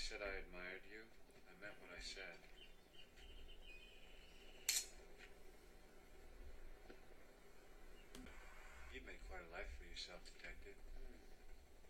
said I admired you, I meant what I said. You've made quite a life for yourself, Detective.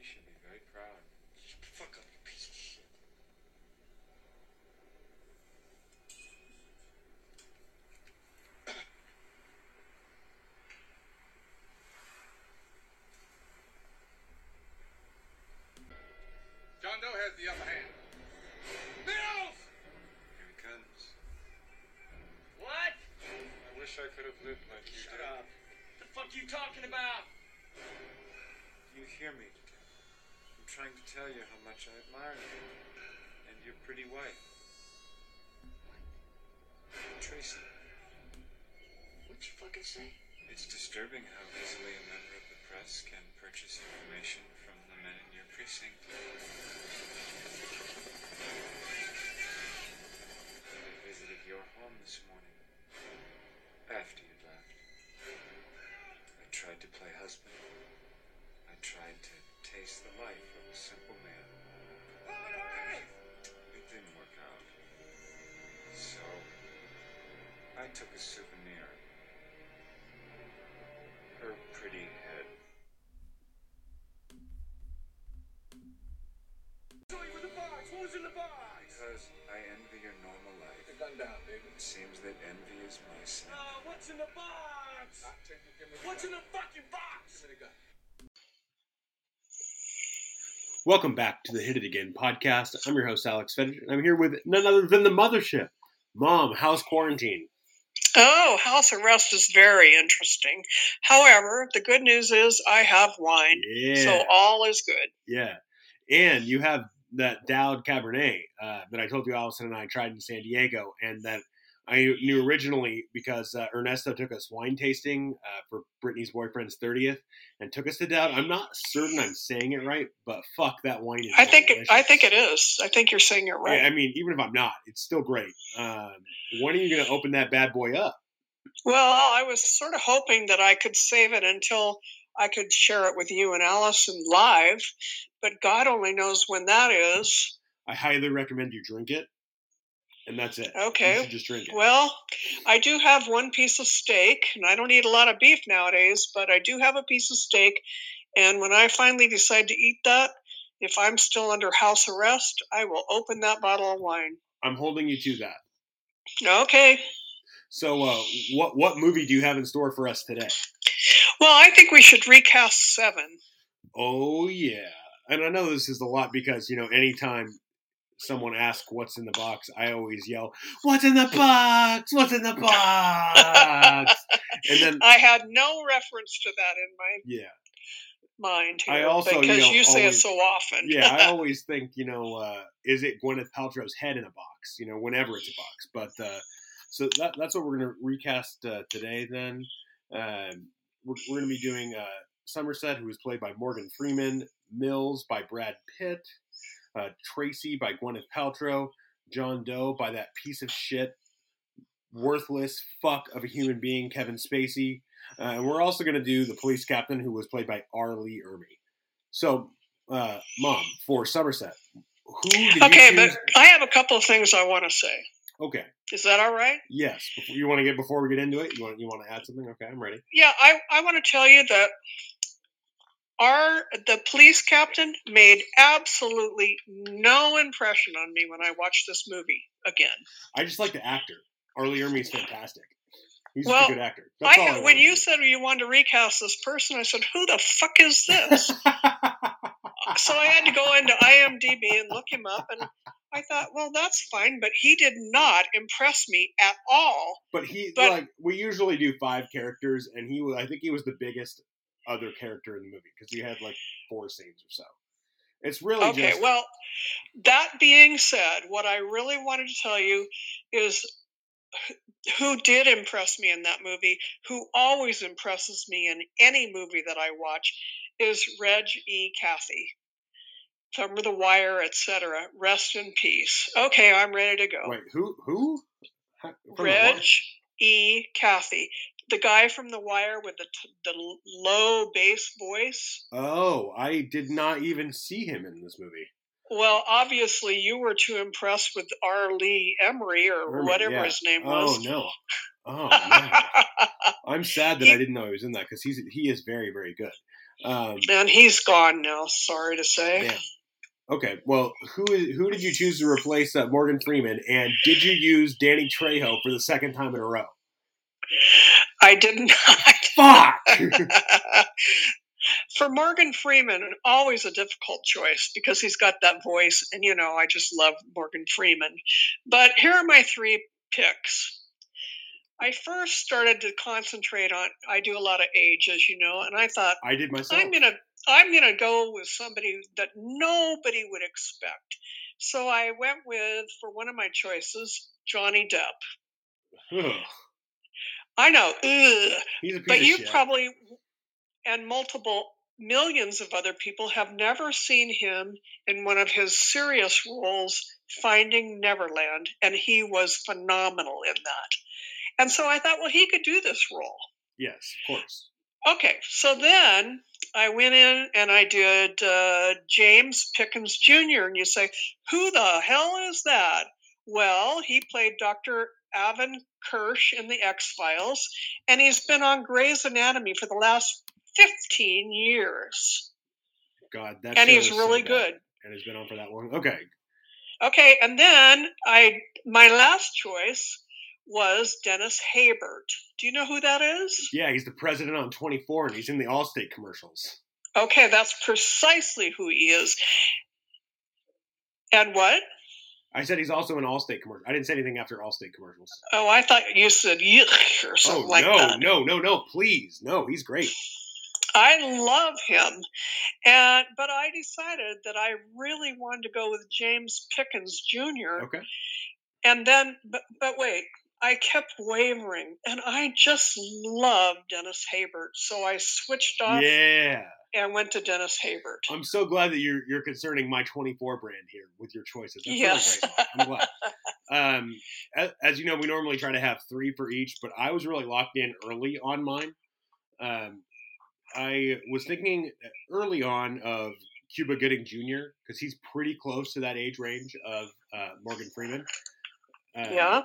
You should be very proud. Shut fuck up, you piece of shit. John Doe has the upper hand. Mills! Here he comes. What? I wish I could have lived like you Shut did. up. The fuck you talking about? You hear me, I'm trying to tell you how much I admire you. And your pretty wife. Tracy. What'd you fucking say? It's disturbing how easily a member of the press can purchase information from the men in your precinct. I visited your home this morning. After you left. I tried to play husband. I tried to taste the life of a simple man. It didn't work out. So, I took a souvenir. Her pretty head. Show in the box. What in the box? Because I envy your normal life. The gun down, baby. It seems that envy is my sin. Uh, what's in the box? Give me the What's in the fucking box? Give me the gun. Welcome back to the Hit It Again podcast. I'm your host, Alex Fedder, and I'm here with none other than the mothership. Mom, how's quarantine? Oh, house arrest is very interesting. However, the good news is I have wine, Yeah. so all is good. yeah. And you have that Dowd Cabernet uh, that I told you Allison and I tried in San Diego, and that I knew originally because uh, Ernesto took us wine tasting uh, for Brittany's boyfriend's 30th and took us to Dowd. I'm not certain I'm saying it right, but fuck, that wine is I think it, delicious. I think it is. I think you're saying it I, right. I mean, even if I'm not, it's still great. Um, when are you going to open that bad boy up? Well, I was sort of hoping that I could save it until I could share it with you and Allison live, but God only knows when that is. I highly recommend you drink it, and that's it. Okay. you just drink it. Well, I do have one piece of steak, and I don't eat a lot of beef nowadays, but I do have a piece of steak. And when I finally decide to eat that, if I'm still under house arrest, I will open that bottle of wine. I'm holding you to that. Okay. So, uh, what what movie do you have in store for us today? Well, I think we should recast Seven. Oh yeah, and I know this is a lot because you know anytime someone asks what's in the box, I always yell, "What's in the box? What's in the box?" and then I had no reference to that in my yeah, mind here I also, you because know, you say always- it so often. yeah, I always think, you know, uh, is it Gwyneth Paltrow's head in a box? You know, whenever it's a box. But uh, so that, that's what we're going to recast uh, today. Then um, we're, we're going to be doing uh, Somerset, who is played by Morgan Freeman, Mills by Brad Pitt, uh, Tracy by Gwyneth Paltrow, John Doe by that piece of shit, worthless fuck of a human being, Kevin Spacey. Uh, and we're also going to do the police captain, who was played by R. Lee Ermey. So, uh, mom, for Somerset, who did okay, but? I have a couple of things I want to say. Okay, Is that all right? yes. Before, you want to get before we get into it? You want you want to add something? Okay, I'm ready. Yeah, I, I want to tell you that our the police captain made absolutely no impression on me when I watched this movie again. I just like the actor. R. Lee Ermey's fantastic. He's Well, a good actor. That's all I, I when you said you wanted to recast this person, I said, "Who the fuck is this?" so I had to go into IMDb and look him up, and I thought, well, that's fine, but he did not impress me at all. But he But- like we usually do five characters, and he was I think he was the biggest other character in the movie because he had like four scenes or so. It's really Okay, just well, that being said, what I really wanted to tell you is who did impress me in that movie, who always impresses me in any movie that I watch, is Reg E. Cathey. From The Wire, etc. Rest in peace. Okay, I'm ready to go. wait who who From Reg? E. Cathey, the guy from The Wire with the t- the low bass voice. Oh, I did not even see him in this movie. Well, obviously, you were too impressed with R. Lee Emery or Herman, whatever yeah. his name was. Oh no. Oh man. I'm sad that I didn't know he was in that because he's he is very very good. Um, and he's gone now. Sorry to say. Damn. Okay, well, who is who did you choose to replace uh, Morgan Freeman, and did you use Danny Trejo for the second time in a row? I did not. Fuck. For Morgan Freeman, always a difficult choice because he's got that voice, and you know, I just love Morgan Freeman. But here are my three picks. I first started to concentrate on. I do a lot of age, as you know, and I thought I did myself. I'm gonna I'm gonna go with somebody that nobody would expect. So I went with for one of my choices, Johnny Depp. I know, ugh, he's a piece but you shit. probably and multiple millions of other people have never seen him in one of his serious roles, Finding Neverland, and he was phenomenal in that. And so I thought, well, he could do this role. yes, of course. Okay, so then I went in and I did uh, James Pickens Jr. And you say, who the hell is that? Well, he played Dr. Alvin Kersh in The X Files, and he's been on Grey's Anatomy for the last 15 years. God, that and he's so really good. and he's been on for that long. Okay, Okay, and then I my last choice was Dennis Haysbert. Do you know who that is? yeah, he's the president on 24, and he's in the Allstate commercials. Okay, that's precisely who he is. And what? I said he's also in Allstate commercials. I didn't say anything after Allstate commercials. Oh, I thought you said yuck or Oh something like no, that. no, no, no! No, please, no, he's great. I love him, and but I decided that I really wanted to go with James Pickens Jr. Okay, And then, but but wait, I kept wavering, and I just love Dennis Haysbert, so I switched off yeah. And went to Dennis Haysbert. I'm so glad that you're you're concerning my 24 brand here with your choices. That's Yes. really great. I'm glad. Um, as, as you know, we normally try to have three for each, but I was really locked in early on mine. Um, I was thinking early on of Cuba Gooding Jr. because he's pretty close to that age range of uh, Morgan Freeman. Um, yeah,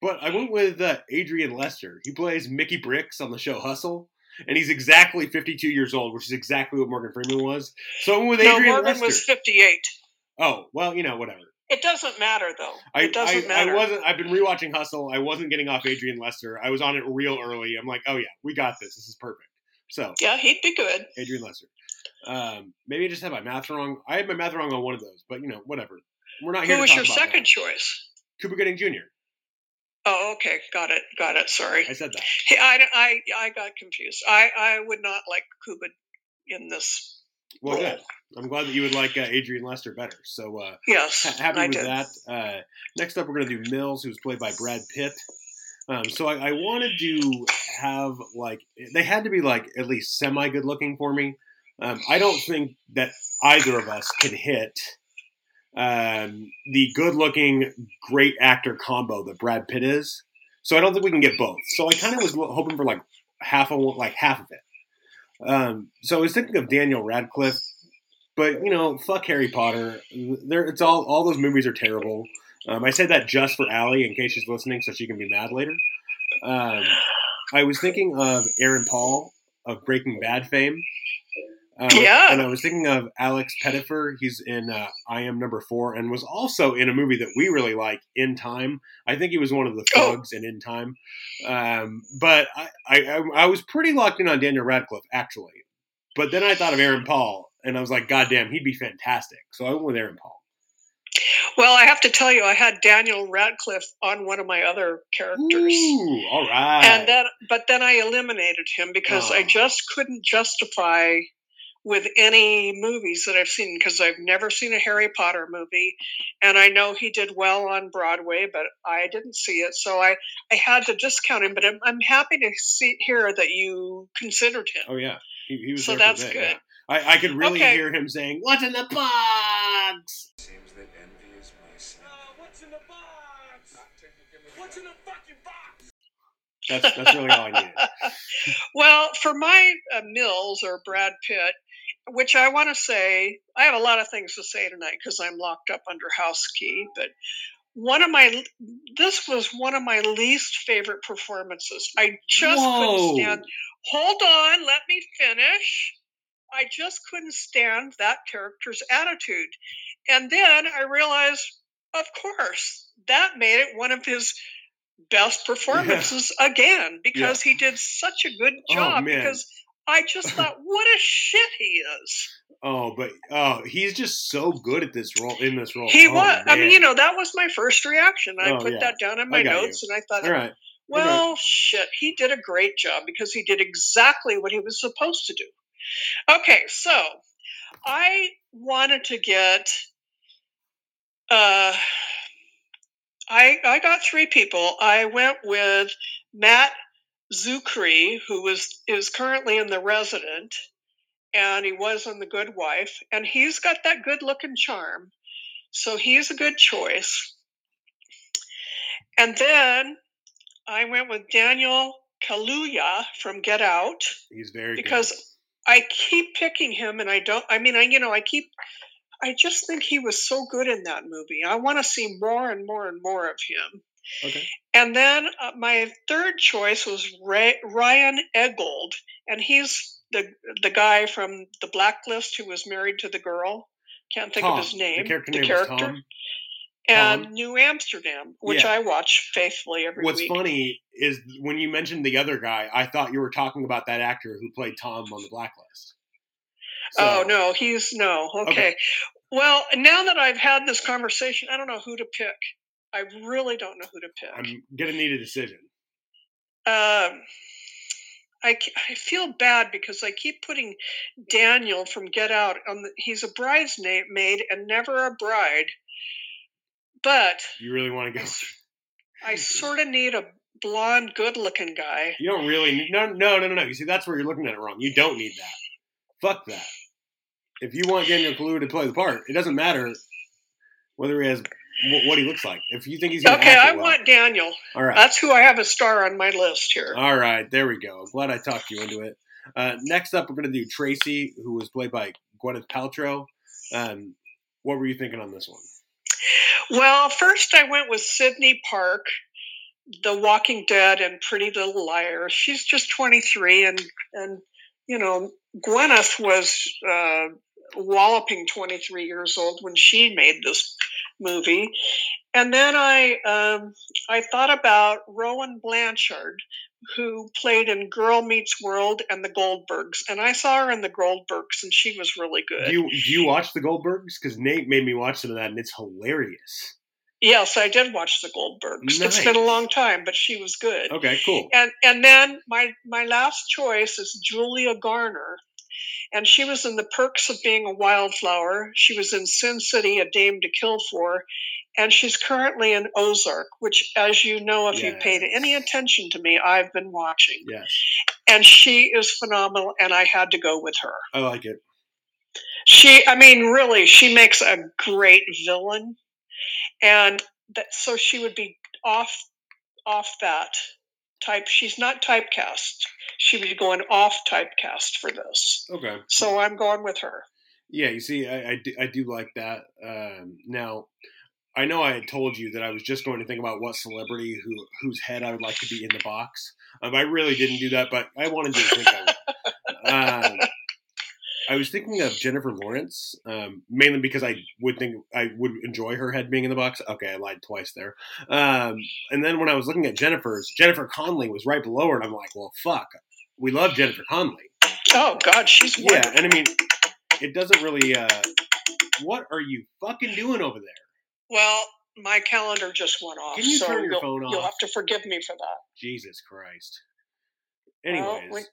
But I went with uh, Adrian Lester. He plays Mickey Bricks on the show Hustle, and he's exactly 52 years old, which is exactly what Morgan Freeman was. So with no, Morgan Lester. was fifty-eight. Oh well, you know whatever. It doesn't matter though. I, it doesn't I, matter. I wasn't. I've been rewatching Hustle. I wasn't getting off Adrian Lester. I was on it real early. I'm like, oh yeah, we got this. This is perfect. So yeah, he'd be good. Adrian Lester. Um, maybe I just had my math wrong. I had my math wrong on one of those, but you know whatever. We're not here Who was your second that. choice? Cuba Gooding Jr. Oh, okay, got it, got it. Sorry, I said that. Hey, I, I, I got confused. I, I would not like Cuba in this. Well, role. good. I'm glad that you would like uh, Adrian Lester better. So uh, Yes, ha- happy I with did. that. Uh, next up, we're going to do Mills, who's played by Brad Pitt. Um, so I, I wanted to have like they had to be like at least semi good looking for me. Um, I don't think that either of us can hit um, the good looking great actor combo that Brad Pitt is. So I don't think we can get both. So I kind of was hoping for like half of like half of it. Um, so I was thinking of Daniel Radcliffe, but you know, fuck Harry Potter. There, it's all all those movies are terrible. Um, I said that just for Allie in case she's listening, so she can be mad later. Um, I was thinking of Aaron Paul of Breaking Bad fame. Um, Yeah. And I was thinking of Alex Pettyfer. He's in uh, I Am Number Four and was also in a movie that we really like, In Time. I think he was one of the Oh. thugs in In Time. Um, but I, I, I, was pretty locked in on Daniel Radcliffe, actually. But then I thought of Aaron Paul, and I was like, God damn, he'd be fantastic. So I went with Aaron Paul. Well, I have to tell you, I had Daniel Radcliffe on one of my other characters. Ooh, all right. and then but then I eliminated him because I Oh. just couldn't justify with any movies that I've seen because I've never seen a Harry Potter movie and I know he did well on Broadway but I didn't see it so I I had to discount him but I'm, I'm happy to see hear that you considered him oh yeah, he, he was So there for that's a good. yeah. I, I could really Okay. hear him saying, "What's in the box?" Seems that envy is my sin. Uh, what's in the box? What's in the fucking box? That's that's really all I needed. well for my uh, Mills or Brad Pitt which I want to say, I have a lot of things to say tonight because I'm locked up under house key, but one of my this was one of my least favorite performances. I just Whoa. couldn't stand. Hold on, let me finish. I just couldn't stand that character's attitude. And then I realized, of course, that made it one of his best performances again because he did such a good Oh, job man. because I just thought what a shit he is. Oh, but oh, he's just so good at this role. In this role, He Oh, was. I mean, you know, that was my first reaction. I Oh, put yeah. that down in my got you. notes and I thought, All right. well, shit, he did a great job because he did exactly what he was supposed to do. Okay, so I wanted to get uh I I got three people. I went with Matt Czuchry, who was is currently in the resident, and he was on the good wife, and he's got that good looking charm. So he's a good choice. And then I went with Daniel Kaluuya from Get Out He's very good. because I keep picking him, and I don't. I mean, I you know, I keep. I just think he was so good in that movie. I want to see more and more and more of him. Okay. And then uh, my third choice was Ray, Ryan Eggold, and he's the the guy from the Blacklist who was married to the girl. Can't think Tom. of his name. The character name was Tom. And Tom. New Amsterdam, which Yeah. I watch faithfully every What's week. What's funny is when you mentioned the other guy, I thought you were talking about that actor who played Tom on the Blacklist. So- oh no, he's no. Okay. Okay. Well, now that I've had this conversation, I don't know who to pick. I really don't know who to pick. I'm gonna need a decision. Um, I, I feel bad because I keep putting Daniel from Get Out on. The, he's a bridesmaid and never a bride, but You really want to go? I sort of need a blonde, good-looking guy. You don't really need, no no no no no. You see, that's where you're looking at it wrong. You don't need that. Fuck that. If you want Daniel Kaluuya to play the part, it doesn't matter whether he has what he looks like. If you think he's Okay, I well. want Daniel. all right. That's who I have a star on my list here. All right, there we go. Glad I talked you into it. Uh, next up, we're going to do Tracy, who was played by Gwyneth Paltrow. Um, what were you thinking on this one? Well, first I went with Sydney Park, The Walking Dead, and Pretty Little Liars. She's just 23, and and you know Gwyneth was uh, walloping 23 years old when she made this movie. And then I um, I thought about Rowan Blanchard, who played in Girl Meets World and The Goldbergs, and I saw her in The Goldbergs, and she was really good. Do you do you watch the Goldbergs? Because Nate made me watch some of that, and it's hilarious. yes, I did watch The Goldbergs. It's been a long time, but she was good. Okay, cool. and and then my my last choice is Julia Garner, and she was in The Perks of Being a Wildflower. She was in Sin City, A Dame to Kill For, and she's currently in Ozark, which, as you know, if you've paid any attention to me, I've been watching, Yes, and she is phenomenal, and I had to go with her. I like it. She, I mean, really, she makes a great villain, and that so she would be off off that type. She's not typecast. She would be going off typecast for this. Okay. So I'm going with her. Yeah, you see, I, I, do, I do like that. Um, now, I know I had told you that I was just going to think about what celebrity who whose head I would like to be in the box. Um, I really didn't do that, but I wanted to think I would. Um, I was thinking of Jennifer Lawrence, um, mainly because I would think I would enjoy her head being in the box. Okay, I lied twice there. Um, and then when I was looking at Jennifer's, Jennifer Connelly was right below her, and I'm like, well, fuck. We love Jennifer Connelly. Oh God, she's Yeah, and I mean, it doesn't really. Uh, what are you fucking doing over there? Well, my calendar just went off, Can you so turn your you'll, phone you'll have to forgive me for that. Jesus Christ. Well, Anyways, when-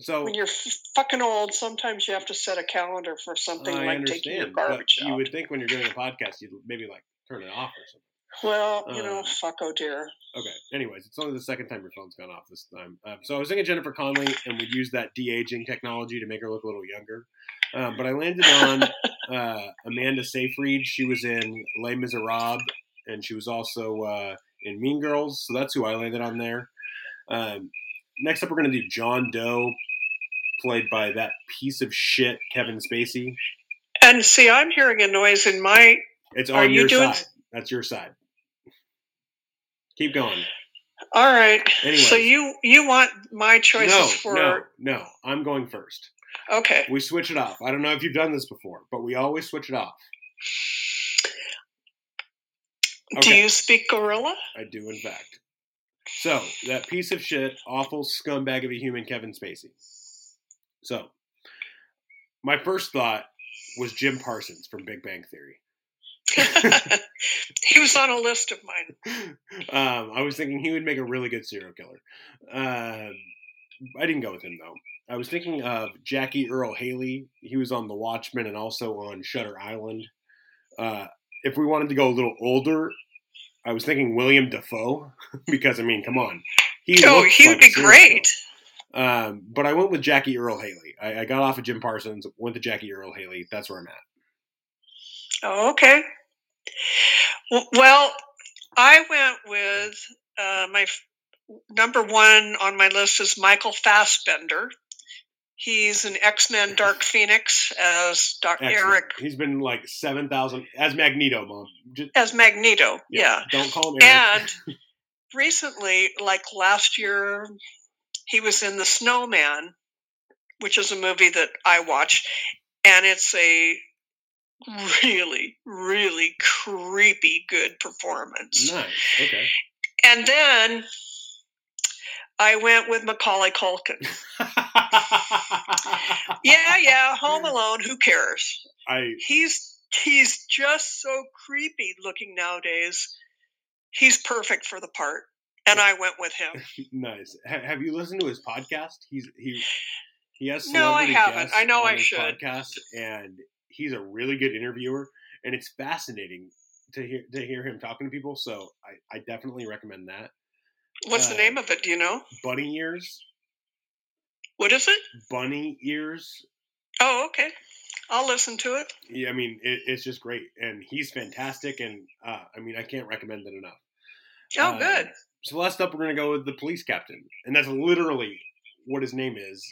so When you're f- fucking old, sometimes you have to set a calendar for something I like taking your garbage you would think when you're doing a podcast, you'd maybe like turn it off or something. Well, you know, Uh, fuck oh dear. Okay. Anyways, it's only the second time your phone's gone off this time. Um, so I was thinking Jennifer Connelly, and we'd use that de aging technology to make her look a little younger. Um, but I landed on uh, Amanda Seyfried. She was in Les Miserables, and she was also uh, in Mean Girls. So that's who I landed on there. Um, next up, we're going to do John Doe, played by that piece of shit Kevin Spacey. And see, I'm hearing a noise in my. It's Are on you your doing- side. That's your side. Keep going. All right. Anyways. So you you want my choices no, for? no, no. I'm going first. Okay. We switch it off. I don't know if you've done this before, but we always switch it off. Do you speak gorilla? I do, in fact. So that piece of shit, awful scumbag of a human, Kevin Spacey. So my first thought was Jim Parsons from Big Bang Theory. he was on a list of mine. um, I was thinking he would make a really good serial killer. Um, I didn't go with him though. I was thinking of Jackie Earle Haley. He was on The Watchmen and also on Shutter Island. Uh, if we wanted to go a little older, I was thinking William Dafoe because I mean, come on, he oh, he would a be great. Um, but I went with Jackie Earle Haley. I, I got off of Jim Parsons, went to Jackie Earle Haley. That's where I'm at. Oh, okay. Well, I went with uh, my f- number one on my list is Michael Fassbender. He's an X Men Dark Phoenix as Excellent. Erik He's been like seven thousand as Magneto, mom. Just, as Magneto. Yeah. Don't call him Erik. And recently, like last year, he was in The Snowman, which is a movie that I watched, and it's a really, really creepy good performance. nice. Okay. And then I went with Macaulay Culkin. Yeah, yeah, Home Alone. Who cares? I He's he's just so creepy looking nowadays. He's perfect for the part, and I went with him. nice. Ha- have you listened to his podcast? He's he he has No, I haven't. I know I should. Podcast, and he's a really good interviewer, and it's fascinating to hear to hear him talking to people. So I, I definitely recommend that. What's the Uh, name of it? Do you know? Bunny ears, What is it? bunny ears. Oh, okay. I'll listen to it. Yeah, I mean it, it's just great, and he's fantastic, and uh, I mean I can't recommend it enough. Oh, Uh, good. So last up, we're gonna go with the police captain, and that's literally what his name is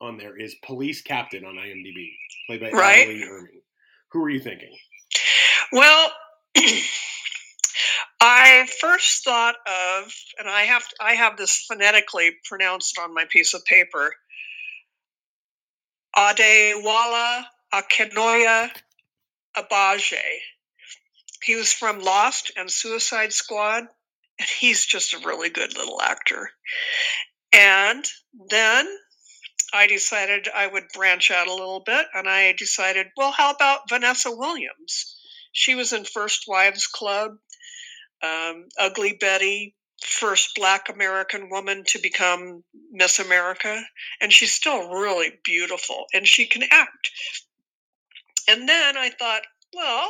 on there is police captain on IMDb, played by Right. Emily Irving. Who are you thinking? Well, I first thought of, and I have I have this phonetically pronounced on my piece of paper. Adewale Akenoya Abaje. He was from Lost and Suicide Squad, and he's just a really good little actor. And then I decided I would branch out a little bit, and I decided, well, how about Vanessa Williams? She was in First Wives Club, um, Ugly Betty, first Black American woman to become Miss America, and she's still really beautiful, and she can act. And then I thought, well,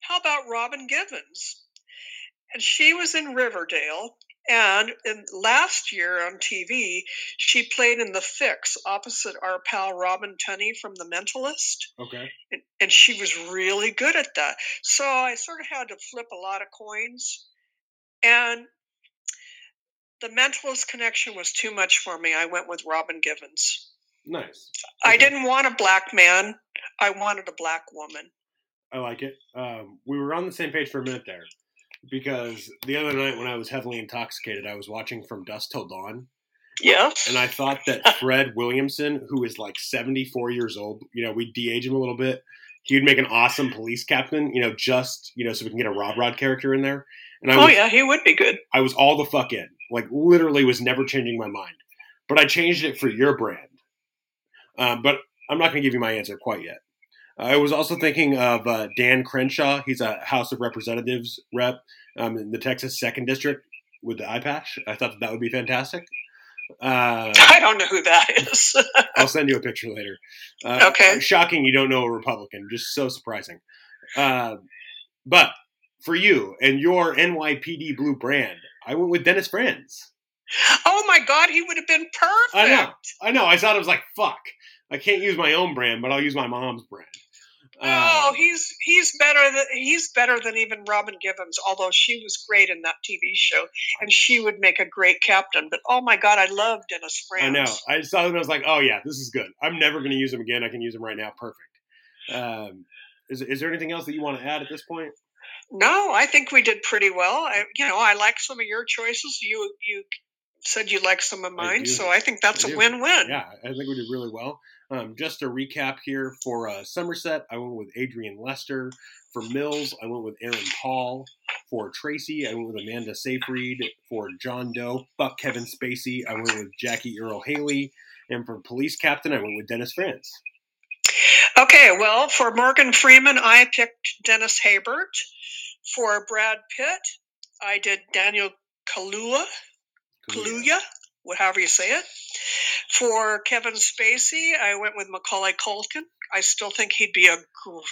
how about Robin Givens? And she was in Riverdale, and in, last year on TV, she played in The Fix opposite our pal Robin Tunney from The Mentalist Okay. and, and she was really good at that. So I sort of had to flip a lot of coins, and the mentalist connection was too much for me. I went with Robin Givens. Nice. I didn't want a black man. I wanted a black woman. I like it. Um, we were on the same page for a minute there because the other night when I was heavily intoxicated, I was watching From Dusk Till Dawn, Yeah. and I thought that Fred Williamson, who is like 74 years old, you know, we de-age him a little bit. He would make an awesome police captain, you know, just you know, so we can get a Rob Rod character in there. And I oh was, yeah, he would be good. I was all the fuck in, like literally was never changing my mind, but I changed it for your brand. Um, but I'm not going to give you my answer quite yet. I was also thinking of uh, Dan Crenshaw. He's a House of Representatives rep um, in the Texas Second District with the eye patch. I thought that, that would be fantastic. Uh, I don't know who that is. I'll send you a picture later. Uh, Okay. Shocking you don't know a Republican. Just so surprising. Uh, but for you and your NYPD Blue brand, I went with Dennis Franz. oh my God, he would have been perfect. I know. I know. I thought it was like, fuck. I can't use my own brand, but I'll use my mom's brand. Oh, he's he's better than he's better than even Robin Givens. Although she was great in that TV show, and she would make a great captain. But oh my God, I love Dennis Franz. I know. I saw him. I was like, oh yeah, this is good. I'm never going to use him again. I can use him right now. Perfect. Um, is, is there anything else that you want to add at this point? No, I think we did pretty well. I, you know, I like some of your choices. You you said you like some of mine, do. so I think that's I a win-win. Yeah, I think we did really well. Um, just to recap here for uh, Somerset, I went with Adrian Lester. For Mills, I went with Aaron Paul. For Tracy, I went with Amanda Seyfried. For John Doe, fuck Kevin Spacey, I went with Jackie Earle Haley. And for Police Captain, I went with Dennis Franz. Okay, well, for Morgan Freeman, I picked Dennis Haysbert. For Brad Pitt, I did Daniel Kaluuya. Kaluuya, however you say it. For Kevin Spacey, I went with Macaulay Culkin. I still think he'd be a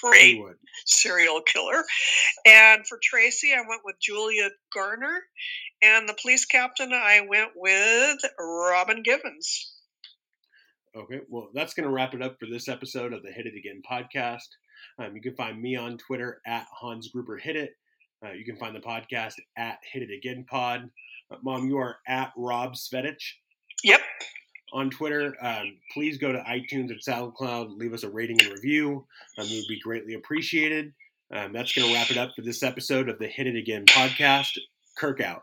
great serial killer. And for Tracy, I went with Julia Garner. And the police captain, I went with Robin Givens. Okay, well, that's going to wrap it up for this episode of the Hit It Again podcast. Um, you can find me on Twitter at Hans Gruber Hit It. Uh, you can find the podcast at Hit It Again Pod. Mom, you are at Rob Svetich Yep. on Twitter. Um, please go to iTunes and SoundCloud, leave us a rating and review. Um, it would be greatly appreciated. Um, that's going to wrap it up for this episode of the Hit It Again podcast. Kirk out.